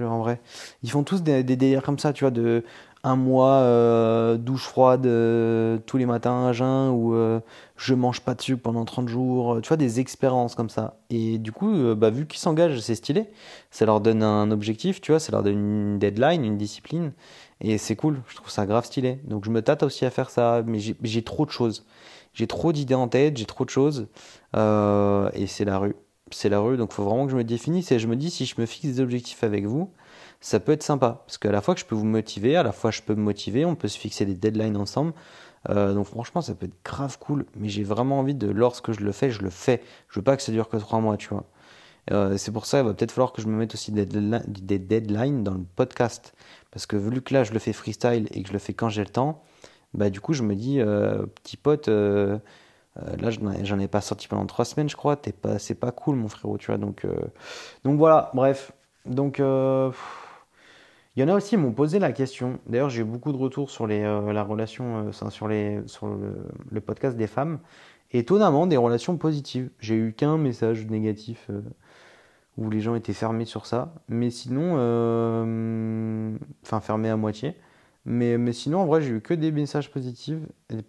en vrai. Ils font tous des, des, délires comme ça, tu vois, de un mois euh, douche froide euh, tous les matins à jeun ou euh, je mange pas de sucre pendant 30 jours, tu vois, des expériences comme ça. Et du coup, bah, vu qu'ils s'engagent, c'est stylé. Ça leur donne un objectif, tu vois, ça leur donne une deadline, une discipline. Et c'est cool, je trouve ça grave stylé. Donc je me tâte aussi à faire ça, mais j'ai trop de choses. J'ai trop d'idées en tête, j'ai trop de choses. et c'est la rue c'est la rue, donc il faut vraiment que je me définisse et je me dis si je me fixe des objectifs avec vous, ça peut être sympa. Parce qu'à la fois que je peux vous motiver, à la fois je peux me motiver, on peut se fixer des deadlines ensemble. Euh, donc franchement, ça peut être grave cool, mais j'ai vraiment envie de, lorsque je le fais, je le fais. Je veux pas que ça dure que trois mois, tu vois. Euh, c'est pour ça, il va peut-être falloir que je me mette aussi des deadlines dans le podcast. Parce que vu que là, je le fais freestyle et que je le fais quand j'ai le temps, bah du coup, je me dis, euh, petit pote euh, là, j'en ai pas sorti pendant trois semaines, je crois. pas, c'est pas cool, mon frérot, tu vois. Donc, euh, donc voilà, bref. Donc, euh, il y en a aussi qui m'ont posé la question. D'ailleurs, j'ai eu beaucoup de retours sur les, la relation, sur, les, sur le, podcast des femmes. Étonnamment, des relations positives. J'ai eu qu'un message négatif où les gens étaient fermés sur ça. Mais sinon, enfin, fermés à moitié. Mais, mais sinon, en vrai, j'ai eu que des messages positifs.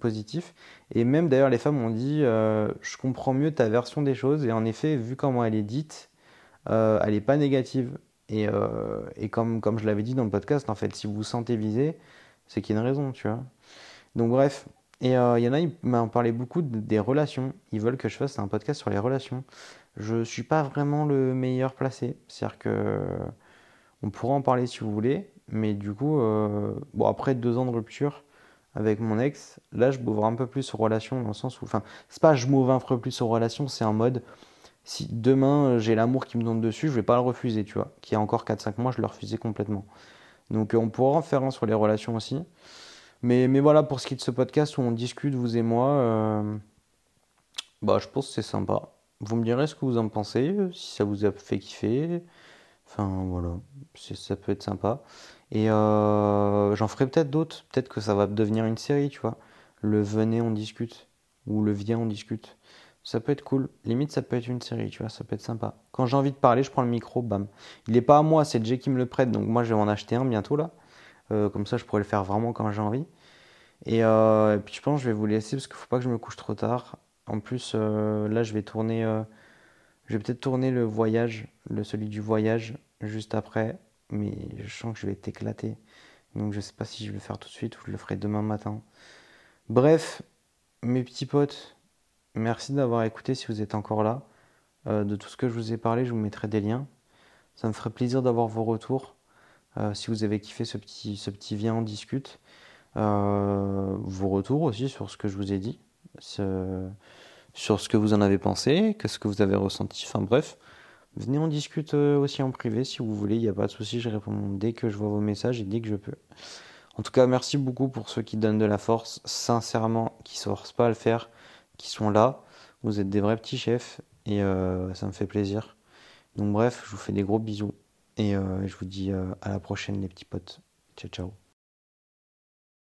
positifs. Et même d'ailleurs, les femmes ont dit euh, Je comprends mieux ta version des choses. Et en effet, vu comment elle est dite, euh, elle n'est pas négative. Et, euh, et comme, comme je l'avais dit dans le podcast, en fait, si vous vous sentez visé, c'est qu'il y a une raison, tu vois. Donc, bref. Et il y en a, ils m'ont parlé beaucoup des relations. Ils veulent que je fasse un podcast sur les relations. Je ne suis pas vraiment le meilleur placé. C'est-à-dire que. On pourra en parler si vous voulez, mais du coup, euh, bon, après deux ans de rupture avec mon ex, là, je m'ouvre un peu plus aux relations, dans le sens où, enfin, c'est pas je m'ouvre un peu plus aux relations, c'est en mode, si demain euh, j'ai l'amour qui me donne dessus, je vais pas le refuser, tu vois. Qui a encore 4-5 mois, je le refusais complètement. Donc, euh, on pourra en faire un sur les relations aussi. Mais, mais voilà, pour ce qui est de ce podcast où on discute, vous et moi, bah, je pense que c'est sympa. Vous me direz ce que vous en pensez, si ça vous a fait kiffer. Enfin, voilà, ça peut être sympa. Et euh, j'en ferai peut-être d'autres. Peut-être que ça va devenir une série, tu vois. Le venez, on discute. Ou le viens, on discute. Ça peut être cool. Limite, ça peut être une série, tu vois. Ça peut être sympa. Quand j'ai envie de parler, je prends le micro, bam. Il n'est pas à moi, c'est Jay qui me le prête. Donc moi, je vais en acheter un bientôt, là. Euh, comme ça, je pourrais le faire vraiment quand j'ai envie. Et, euh, puis, je pense que je vais vous laisser parce qu'il ne faut pas que je me couche trop tard. En plus, là, je vais tourner. je vais peut-être tourner le voyage, le celui du voyage, juste après mais je sens que je vais t'éclater. Donc je sais pas si je vais le faire tout de suite ou je le ferai demain matin. Bref, mes petits potes, merci d'avoir écouté si vous êtes encore là. Euh, de tout ce que je vous ai parlé, je vous mettrai des liens. Ça me ferait plaisir d'avoir vos retours. Euh, si vous avez kiffé ce petit, ce petit Viens en discute. Euh, vos retours aussi sur ce que je vous ai dit. sur ce que vous en avez pensé, qu'est-ce que vous avez ressenti. Enfin bref, Venez, on discute euh, aussi en privé si vous voulez, il n'y a pas de souci, je réponds dès que je vois vos messages et dès que je peux. En tout cas, merci beaucoup pour ceux qui donnent de la force, sincèrement, qui ne forcent pas à le faire, qui sont là. Vous êtes des vrais petits chefs et euh, ça me fait plaisir. Donc bref, je vous fais des gros bisous et euh, je vous dis à la prochaine les petits potes. Ciao, ciao.